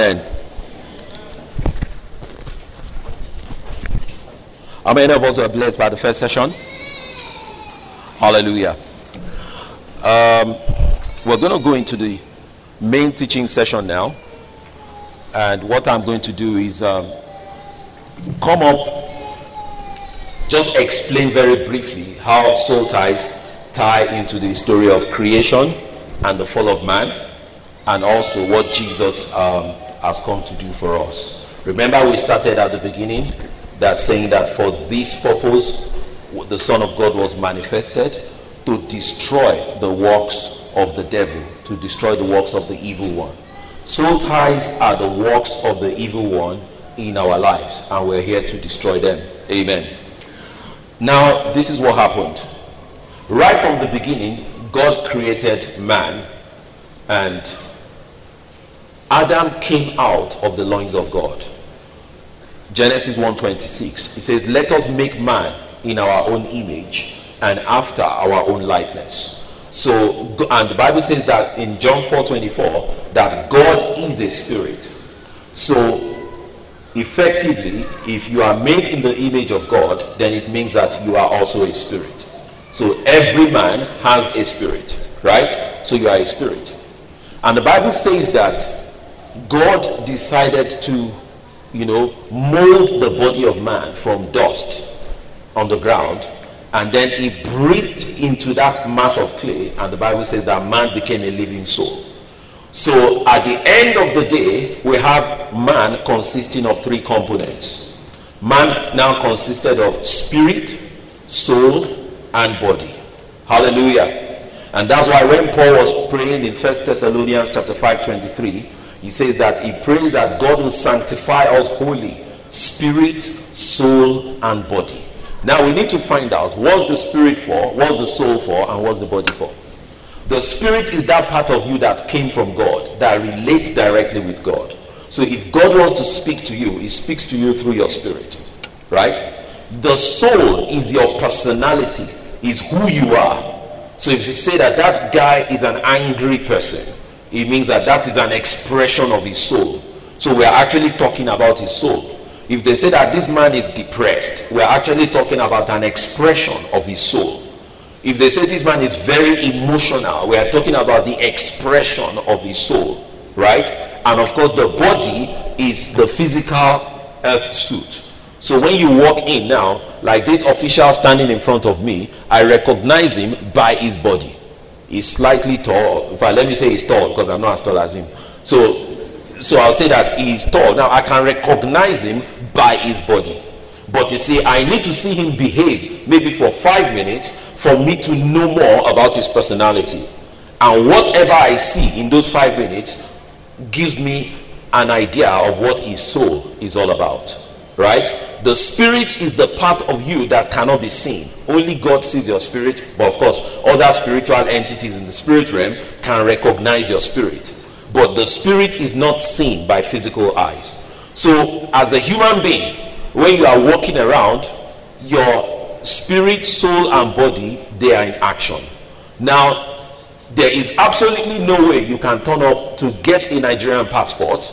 Amen. How many of us were blessed by the first session? Hallelujah. Um, we're going to go into the main teaching session now. And what I'm going to do is um, come up, just explain very briefly how soul ties tie into the story of creation and the fall of man, and also what Jesus um, has come to do for us. Remember, we started at the beginning that saying that for this purpose the Son of God was manifested to destroy the works of the devil, to destroy the works of the evil one. Soul ties are the works of the evil one in our lives, and we're here to destroy them. Amen. Now, this is what happened. Right from the beginning, God created man, and Adam came out of the loins of God. Genesis 1:26. It says, "Let us make man in our own image and after our own likeness." So, and the Bible says that in John 4:24 that God is a spirit. So, effectively, if you are made in the image of God, then it means that you are also a spirit. So, every man has a spirit, right? So, you are a spirit. And the Bible says that God decided to you know, mold the body of man from dust on the ground, and then he breathed into that mass of clay, and the Bible says that man became a living soul. So at the end of the day, we have man consisting of three components. Man now consisted of spirit, soul, and body. Hallelujah. And that's why when Paul was praying in 1 Thessalonians chapter 5, 23, he says that he prays that God will sanctify us wholly, spirit, soul, and body. Now we need to find out what's the spirit for, what's the soul for, and what's the body for. The spirit is that part of you that came from God, that relates directly with God. So if God wants to speak to you, he speaks to you through your spirit. Right? The soul is your personality, is who you are. So if you say that that guy is an angry person, it means that that is an expression of his soul. So we are actually talking about his soul. If they say that this man is depressed, we are actually talking about an expression of his soul. If they say this man is very emotional, we are talking about the expression of his soul, right? And of course, the body is the physical earth suit. So when you walk in now, like this official standing in front of me, I recognize him by his body. He's slightly tall. In fact, let me say he's tall because I'm not as tall as him. So, so I'll say that he's tall. Now I can recognize him by his body. But you see, I need to see him behave maybe for five minutes for me to know more about his personality. And whatever I see in those five minutes gives me an idea of what his soul is all about. Right? The spirit is the part of you that cannot be seen. Only God sees your spirit, but of course, other spiritual entities in the spirit realm can recognize your spirit. But the spirit is not seen by physical eyes. So, as a human being, when you are walking around, your spirit, soul, and body they are in action. Now, there is absolutely no way you can turn up to get a Nigerian passport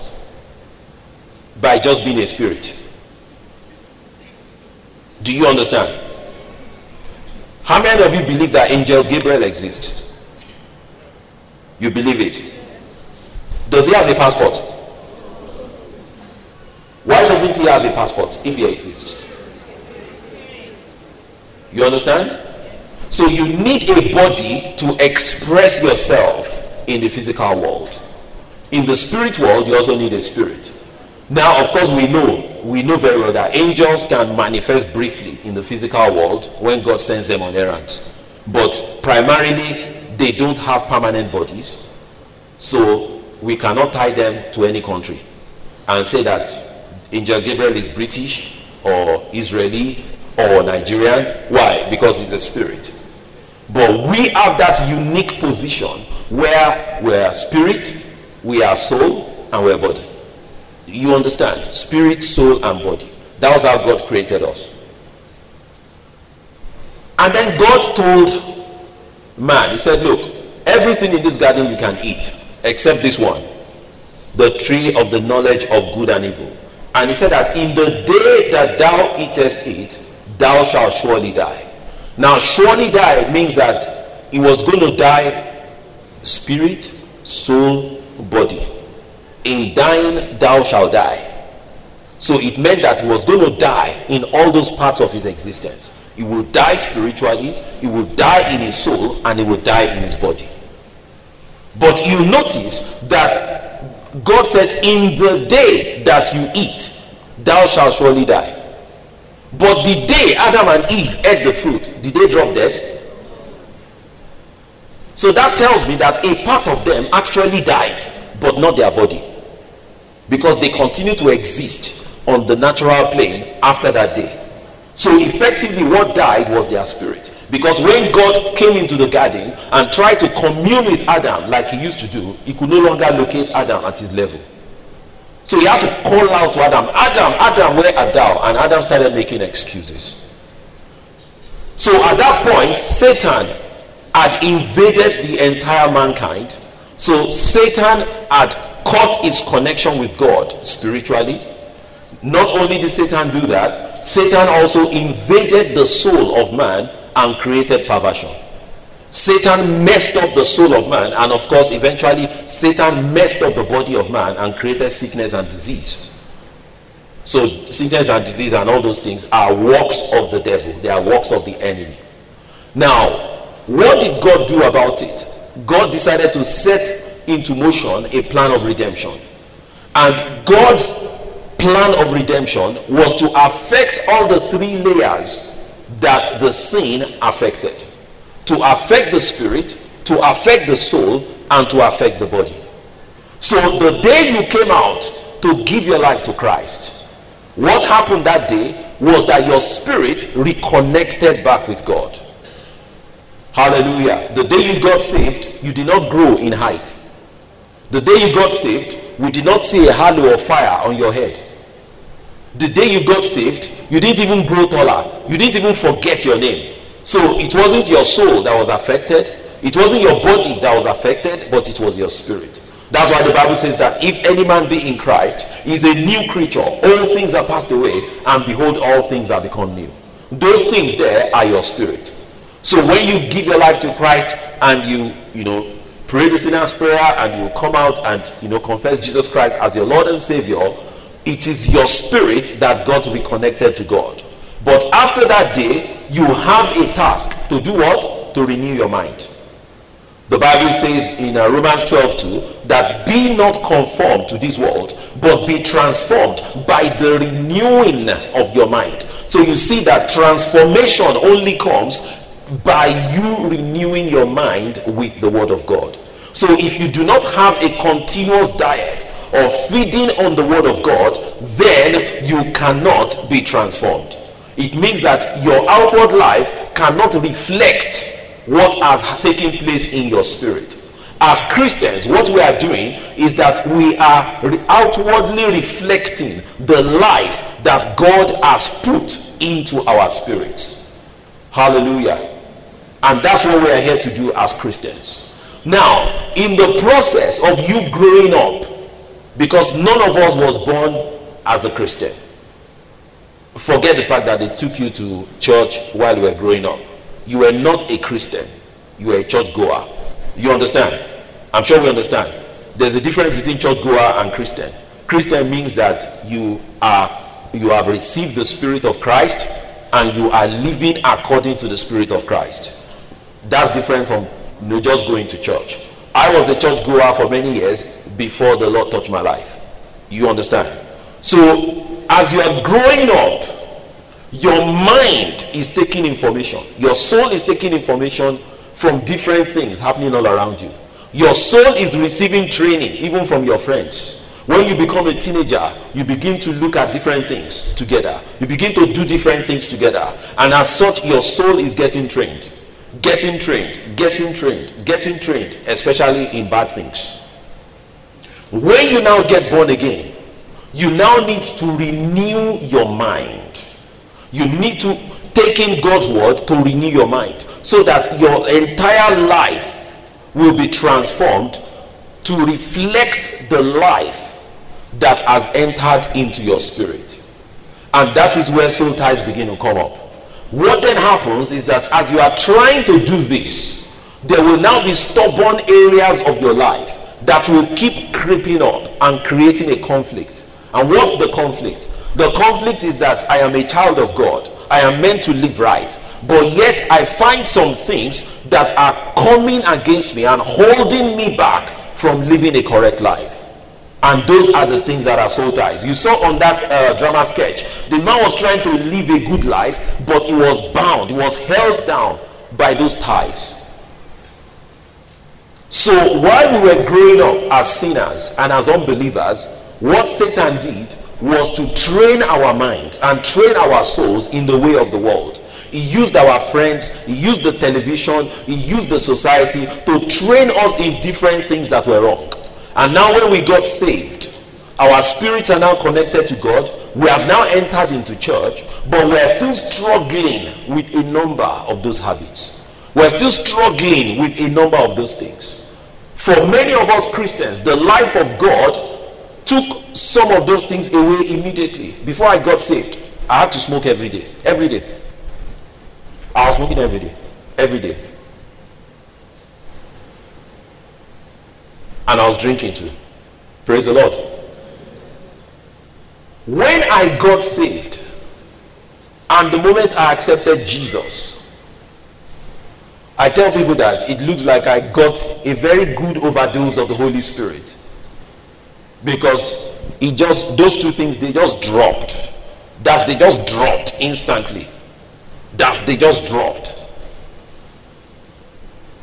by just being a spirit. Do you understand? How many of you believe that angel Gabriel exists? You believe it? Does he have a passport? Why doesn't he have a passport if he exists? You understand? So you need a body to express yourself in the physical world. In the spirit world, you also need a spirit. Now, of course, we know we know very well that angels can manifest briefly in the physical world when God sends them on errands, but primarily they don't have permanent bodies, so we cannot tie them to any country and say that Angel Gabriel is British or Israeli or Nigerian. Why? Because he's a spirit. But we have that unique position where we are spirit, we are soul, and we are body. You understand? Spirit, soul, and body. That was how God created us. And then God told man, He said, Look, everything in this garden you can eat, except this one. the tree of the knowledge of good and evil. And he said that in the day that thou eatest it, thou shalt surely die. Now, surely die means that he was going to die spirit, soul, body. In dying, thou shalt die. So it meant that he was going to die in all those parts of his existence. He will die spiritually, he will die in his soul, and he will die in his body. But you notice that God said, In the day that you eat, thou shalt surely die. But the day Adam and Eve ate the fruit, did they drop dead? So that tells me that a part of them actually died, but not their body. Because they continue to exist on the natural plane after that day. So effectively, what died was their spirit. Because when God came into the garden and tried to commune with Adam like he used to do, he could no longer locate Adam at his level. So he had to call out to Adam, Adam, Adam, where art thou? And Adam started making excuses. So at that point, Satan had invaded the entire mankind. So Satan had cut its connection with God spiritually. Not only did Satan do that, Satan also invaded the soul of man and created perversion. Satan messed up the soul of man, and of course, eventually, Satan messed up the body of man and created sickness and disease. So, sickness and disease and all those things are works of the devil, they are works of the enemy. Now, what did God do about it? God decided to set into motion a plan of redemption. And God's plan of redemption was to affect all the three layers that the sin affected to affect the spirit, to affect the soul, and to affect the body. So the day you came out to give your life to Christ, what happened that day was that your spirit reconnected back with God. Hallelujah. The day you got saved, you did not grow in height. The day you got saved, we did not see a halo of fire on your head. The day you got saved, you didn't even grow taller. You didn't even forget your name. So it wasn't your soul that was affected, it wasn't your body that was affected, but it was your spirit. That's why the Bible says that if any man be in Christ, is a new creature. All things are passed away, and behold, all things are become new. Those things there are your spirit. So when you give your life to Christ and you, you know, pray the sinner's prayer and you come out and you know confess Jesus Christ as your Lord and Savior, it is your spirit that got to be connected to God. But after that day, you have a task to do what? To renew your mind. The Bible says in uh, Romans 12 2 that be not conformed to this world, but be transformed by the renewing of your mind. So you see that transformation only comes by you renewing your mind with the Word of God. So if you do not have a continuous diet of feeding on the Word of God, then you cannot be transformed. It means that your outward life cannot reflect what has taken place in your spirit. As Christians, what we are doing is that we are outwardly reflecting the life that God has put into our spirits. Hallelujah. And that's what we are here to do as Christians. Now, in the process of you growing up, because none of us was born as a Christian forget the fact that they took you to church while you were growing up. You were not a Christian, you were a church goer. You understand? I'm sure we understand. There's a difference between church goer and Christian. Christian means that you are you have received the spirit of Christ and you are living according to the spirit of Christ. That's different from you know, just going to church. I was a church goer for many years before the Lord touched my life. You understand? So as you are growing up, your mind is taking information. Your soul is taking information from different things happening all around you. Your soul is receiving training even from your friends. When you become a teenager, you begin to look at different things together. You begin to do different things together. And as such, your soul is getting trained. Getting trained, getting trained, getting trained, especially in bad things. When you now get born again, you now need to renew your mind. You need to take in God's word to renew your mind so that your entire life will be transformed to reflect the life that has entered into your spirit. And that is where soul ties begin to come up. What then happens is that as you are trying to do this, there will now be stubborn areas of your life that will keep creeping up and creating a conflict. And what's the conflict? The conflict is that I am a child of God. I am meant to live right. But yet I find some things that are coming against me and holding me back from living a correct life. And those are the things that are soul ties. You saw on that uh, drama sketch, the man was trying to live a good life, but he was bound, he was held down by those ties. So while we were growing up as sinners and as unbelievers, what Satan did was to train our minds and train our souls in the way of the world. He used our friends, he used the television, he used the society to train us in different things that were wrong. And now, when we got saved, our spirits are now connected to God. We have now entered into church, but we are still struggling with a number of those habits. We're still struggling with a number of those things. For many of us Christians, the life of God took some of those things away immediately. Before I got saved, I had to smoke every day. Every day. I was smoking every day. Every day. And I was drinking too. Praise the Lord. When I got saved, and the moment I accepted Jesus, I tell people that it looks like I got a very good overdose of the Holy Spirit. Because it just those two things they just dropped. That's they just dropped instantly. That's they just dropped.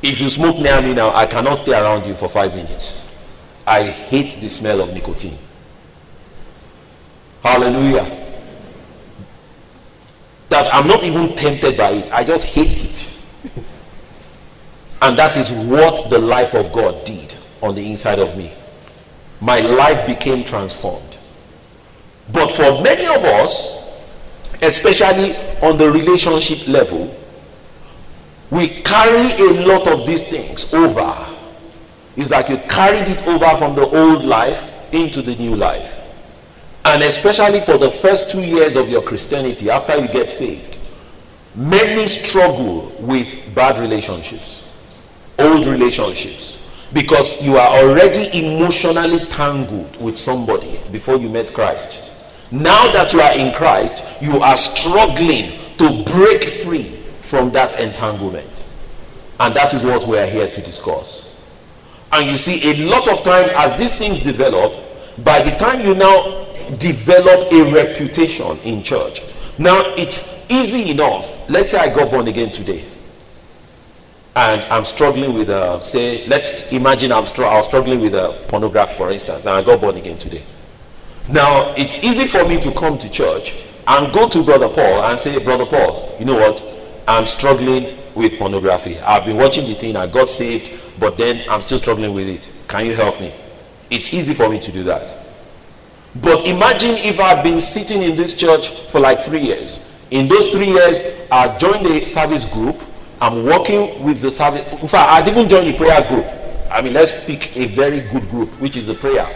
If you smoke near me now, I cannot stay around you for five minutes. I hate the smell of nicotine. Hallelujah. That I'm not even tempted by it. I just hate it. and that is what the life of God did on the inside of me. My life became transformed. But for many of us, especially on the relationship level, we carry a lot of these things over. It's like you carried it over from the old life into the new life. And especially for the first two years of your Christianity, after you get saved, many struggle with bad relationships, old relationships, because you are already emotionally tangled with somebody before you met Christ. Now that you are in Christ, you are struggling to break free from that entanglement. And that is what we are here to discuss. And you see, a lot of times as these things develop, by the time you now develop a reputation in church, now it's easy enough. Let's say I got born again today. And I'm struggling with, uh, say, let's imagine I'm str- I was struggling with uh, pornography, for instance, and I got born again today. Now, it's easy for me to come to church and go to Brother Paul and say, Brother Paul, you know what? I'm struggling with pornography. I've been watching the thing, I got saved, but then I'm still struggling with it. Can you help me? It's easy for me to do that. But imagine if I've been sitting in this church for like three years. In those three years, I joined the service group. I'm working with the service. In fact, I'd even join the prayer group. I mean, let's pick a very good group, which is the prayer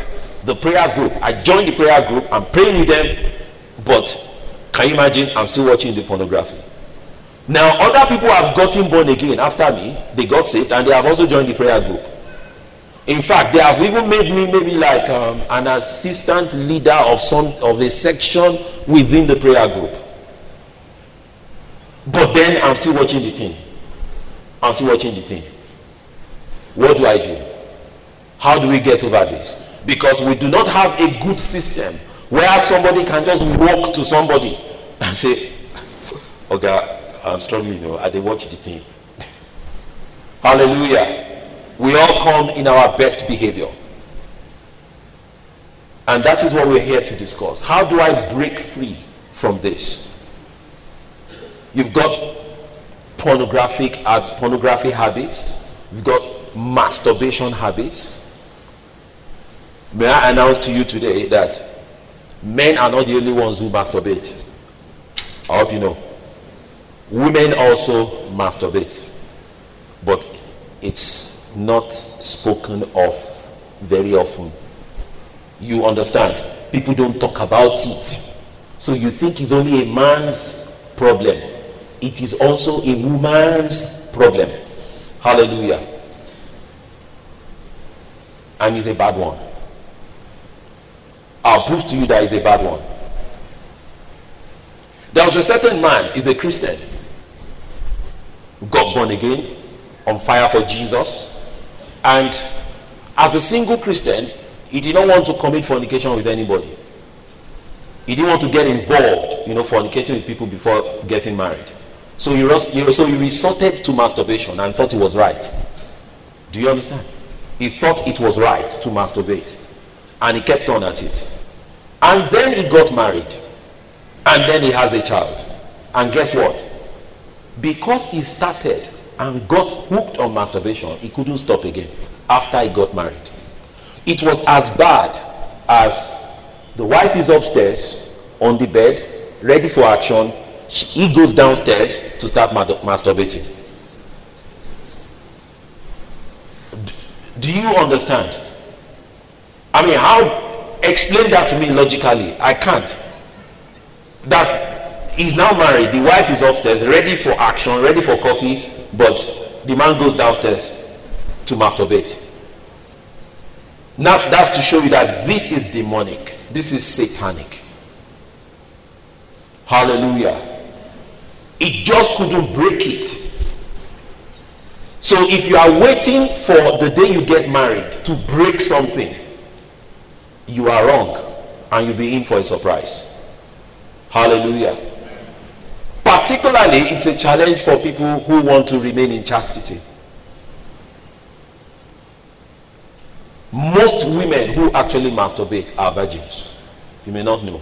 the prayer group. I joined the prayer group. I'm praying with them, but can you imagine? I'm still watching the pornography. Now, other people have gotten born again after me. They got saved, and they have also joined the prayer group. In fact, they have even made me maybe like um, an assistant leader of some of a section within the prayer group. But then I'm still watching the thing. I'm still watching the thing. What do I do? How do we get over this? because we do not have a good system where somebody can just walk to somebody and say, Okay, I'm struggling, you know, I did watch the thing. Hallelujah. We all come in our best behavior. And that is what we're here to discuss. How do I break free from this? You've got pornographic pornography habits, you've got masturbation habits, May I announce to you today that men are not the only ones who masturbate. I hope you know. Women also masturbate, but it's not spoken of very often. You understand? People don't talk about it. So you think it's only a man's problem. It is also a woman's problem. Hallelujah. And it's a bad one. I'll prove to you that it's a bad one. There was a certain man, he's a Christian, got born again, on fire for Jesus, and as a single Christian, he did not want to commit fornication with anybody. He didn't want to get involved, you know, fornicating with people before getting married. So he, so he resorted to masturbation and thought it was right. Do you understand? He thought it was right to masturbate. And he kept on at it. And then he got married. And then he has a child. And guess what? Because he started and got hooked on masturbation, he couldn't stop again after he got married. It was as bad as the wife is upstairs on the bed, ready for action. He goes downstairs to start masturbating. Do you understand? I mean, how explain that to me logically? I can't. That's he's now married. The wife is upstairs, ready for action, ready for coffee, but the man goes downstairs to masturbate. Now that's to show you that this is demonic. This is satanic. Hallelujah. It just couldn't break it. So if you are waiting for the day you get married to break something, you are wrong and you'll be in for a surprise. Hallelujah. Particularly, it's a challenge for people who want to remain in chastity. Most women who actually masturbate are virgins. You may not know.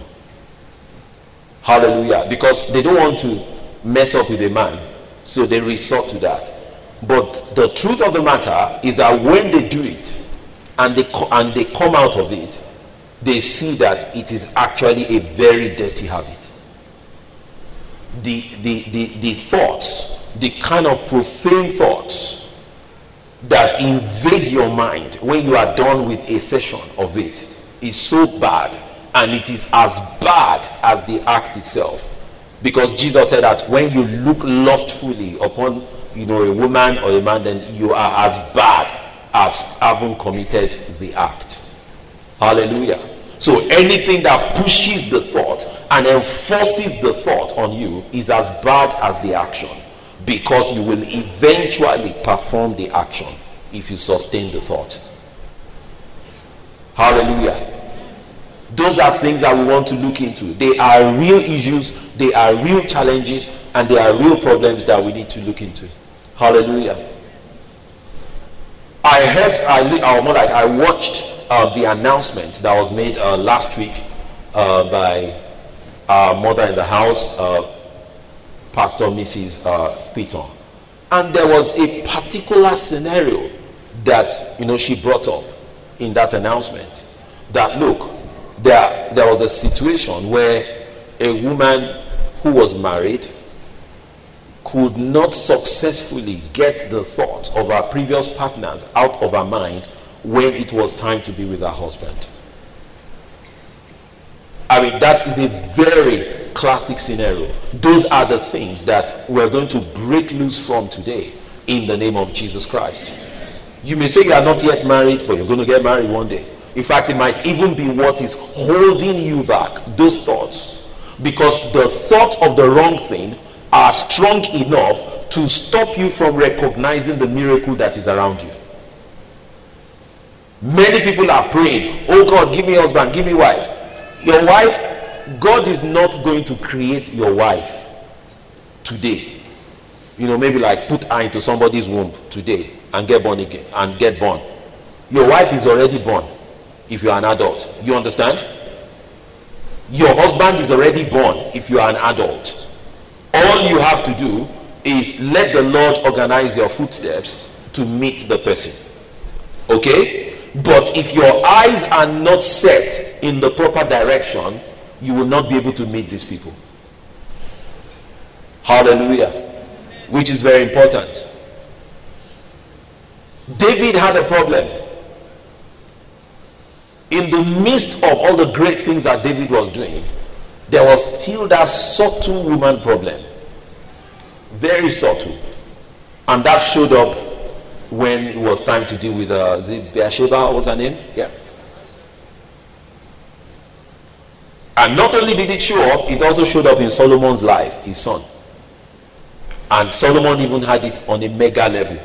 Hallelujah. Because they don't want to mess up with a man. So they resort to that. But the truth of the matter is that when they do it and they, and they come out of it, they see that it is actually a very dirty habit. The, the, the, the thoughts, the kind of profane thoughts that invade your mind when you are done with a session of it is so bad and it is as bad as the act itself. Because jesus said that when you look lustfully upon you know a woman or a man then you are as bad as having committed the act. Hallelujah so anything that pushes the thought and enforces the thought on you is as bad as the action because you will eventually perform the action if you sustain the thought. Hallelujah. Those are things that we want to look into. They are real issues, they are real challenges, and they are real problems that we need to look into. Hallelujah. I heard, I, more like I watched uh, the announcement that was made uh, last week uh, by our mother in the house, uh, Pastor Mrs. Uh. And there was a particular scenario that you know she brought up in that announcement. That look, there there was a situation where a woman who was married could not successfully get the thoughts of her previous partners out of her mind when it was time to be with her husband. I mean, that is a very classic scenario. Those are the things that we're going to break loose from today in the name of Jesus Christ. You may say you are not yet married, but you're going to get married one day. In fact, it might even be what is holding you back, those thoughts. Because the thoughts of the wrong thing are strong enough to stop you from recognizing the miracle that is around you. Many people are praying, Oh God, give me a husband, give me wife. Your wife God is not going to create your wife today. You know, maybe like put her into somebody's womb today and get born again and get born. Your wife is already born if you are an adult. You understand? Your husband is already born if you are an adult. All you have to do is let the Lord organize your footsteps to meet the person. Okay? But if your eyes are not set in the proper direction, you will not be able to meet these people. Hallelujah. Which is very important. David had a problem. in the midst of all the great things that David was doing, there was still that subtle woman problem. Very subtle. And that showed up when it was time to deal with uh, Bathsheba, what's her name? Yeah. And not only did it show up, it also showed up in Solomon's life, his son. And Solomon even had it on a mega level.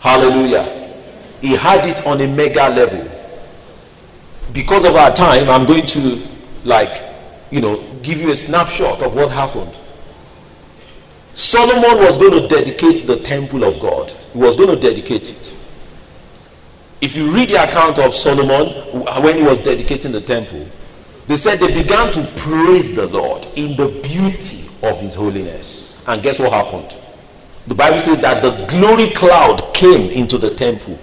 Hallelujah. He had it on a mega level. Because of our time, I'm going to, like, you know, give you a snapshot of what happened. Solomon was going to dedicate the temple of God, he was going to dedicate it. If you read the account of Solomon uh, when he was dedicating the temple, they said they began to praise the Lord in the beauty of his holiness. And guess what happened? The Bible says that the glory cloud came into the temple,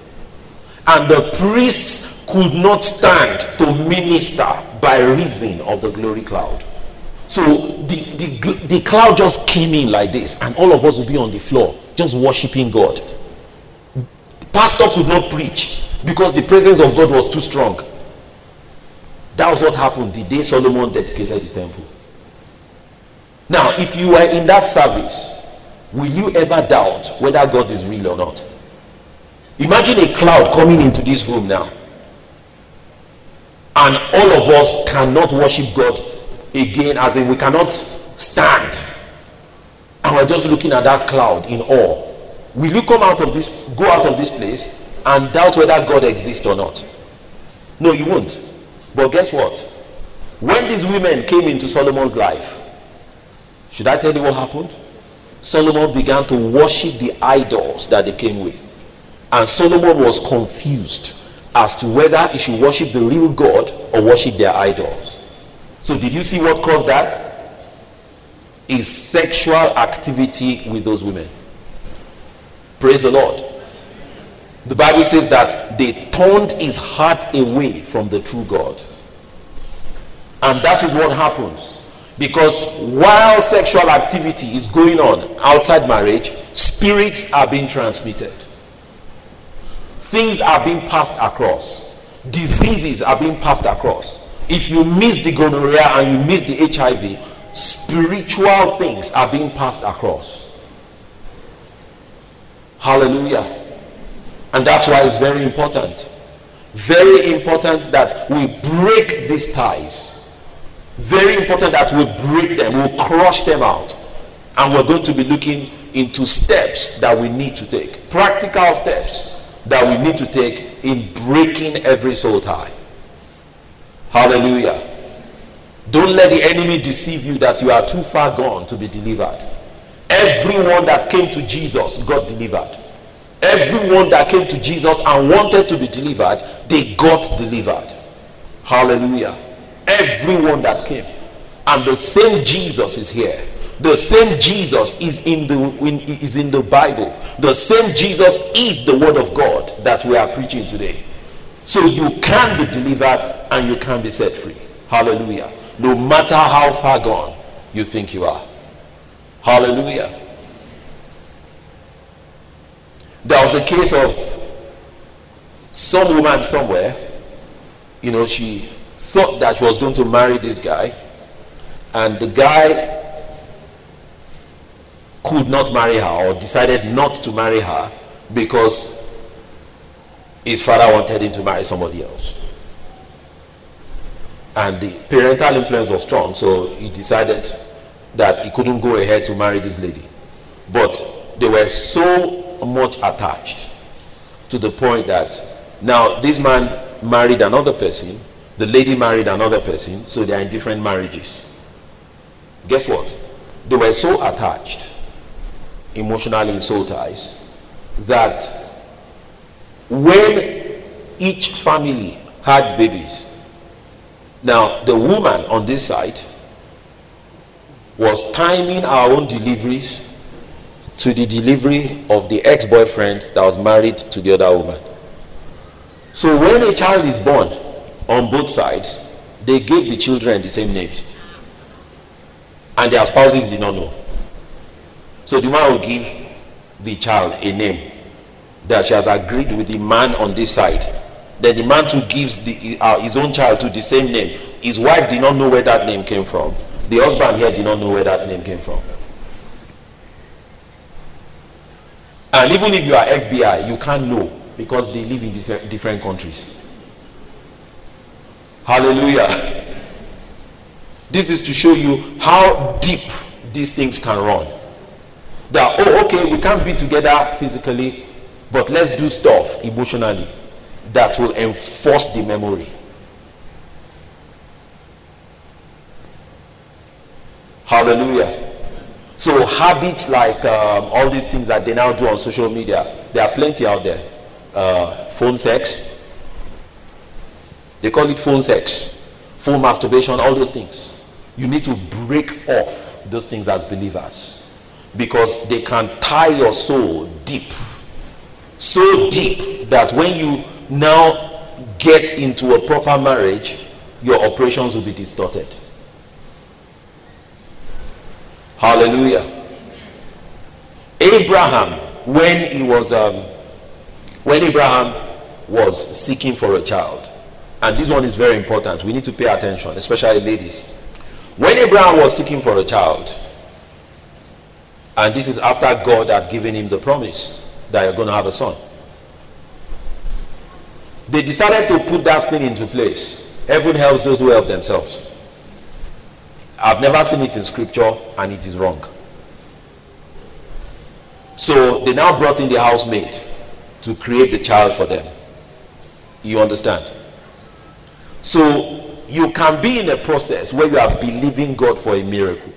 and the priests could not stand to minister by reason of the glory cloud. So the, the, the cloud just came in like this, and all of us would be on the floor just worshiping God. Pastor could not preach because the presence of God was too strong. That was what happened the day Solomon dedicated the temple. Now, if you were in that service, will you ever doubt whether God is real or not? Imagine a cloud coming into this room now, and all of us cannot worship God again, as in we cannot stand, and we're just looking at that cloud in awe. Will you come out of this, go out of this place, and doubt whether God exists or not? No, you won't. But guess what? When these women came into Solomon's life, should I tell you what happened? Solomon began to worship the idols that they came with. And Solomon was confused as to whether he should worship the real God or worship their idols. So, did you see what caused that? Is sexual activity with those women. Praise the Lord. The Bible says that they turned his heart away from the true God. And that is what happens. Because while sexual activity is going on outside marriage, spirits are being transmitted. Things are being passed across. Diseases are being passed across. If you miss the gonorrhea and you miss the HIV, spiritual things are being passed across. Hallelujah. And that's why it's very important. Very important that we break these ties very important that we break them, we'll crush them out. And we're going to be looking into steps that we need to take, practical steps that we need to take in breaking every soul tie. Hallelujah. Don't let the enemy deceive you that you are too far gone to be delivered. Everyone that came to Jesus got delivered. Everyone that came to Jesus and wanted to be delivered, they got delivered. Hallelujah everyone that came. And the same Jesus is here. The same Jesus is in the in, is in the Bible. The same Jesus is the word of God that we are preaching today. So you can be delivered and you can be set free. Hallelujah. No matter how far gone you think you are. Hallelujah. There was a case of some woman somewhere, you know, she thought that she was going to marry this guy, and the guy could not marry her or decided not to marry her because his father wanted him to marry somebody else. And the parental influence was strong, so he decided that he couldn't go ahead to marry this lady. But they were so much attached to the point that now this man married another person the lady married another person, so they are in different marriages. Guess what? They were so attached, emotionally and soul ties, that when each family had babies, now the woman on this side was timing our own deliveries to the delivery of the ex boyfriend that was married to the other woman. So when a child is born, on both sides, they gave the children the same names. And their spouses did not know. So the man will give the child a name. That she has agreed with the man on this side. Then the man too gives the, uh, his own child to the same name. His wife did not know where that name came from. The husband here did not know where that name came from. And even if you are FBI, you can't know because they live in different countries. Hallelujah. This is to show you how deep these things can run. That, oh, okay, we can't be together physically, but let's do stuff emotionally that will enforce the memory. Hallelujah. So habits like um, all these things that they now do on social media, there are plenty out there. Uh, phone sex. They call it phone sex. Phone masturbation, all those things. You need to break off those things as believers. Because they can tie your soul deep. So deep that when you now get into a proper marriage, your operations will be distorted. Hallelujah. Abraham, when he was um, when Abraham was seeking for a child, and this one is very important, we need to pay attention, especially ladies. When Abraham was seeking for a child, and this is after God had given him the promise that you're going to have a son, they decided to put that thing into place. Heaven helps those who help themselves. I've never seen it in scripture and it is wrong. So they now brought in the housemaid to create the child for them. You understand? So you can be in a process where you are believing God for a miracle.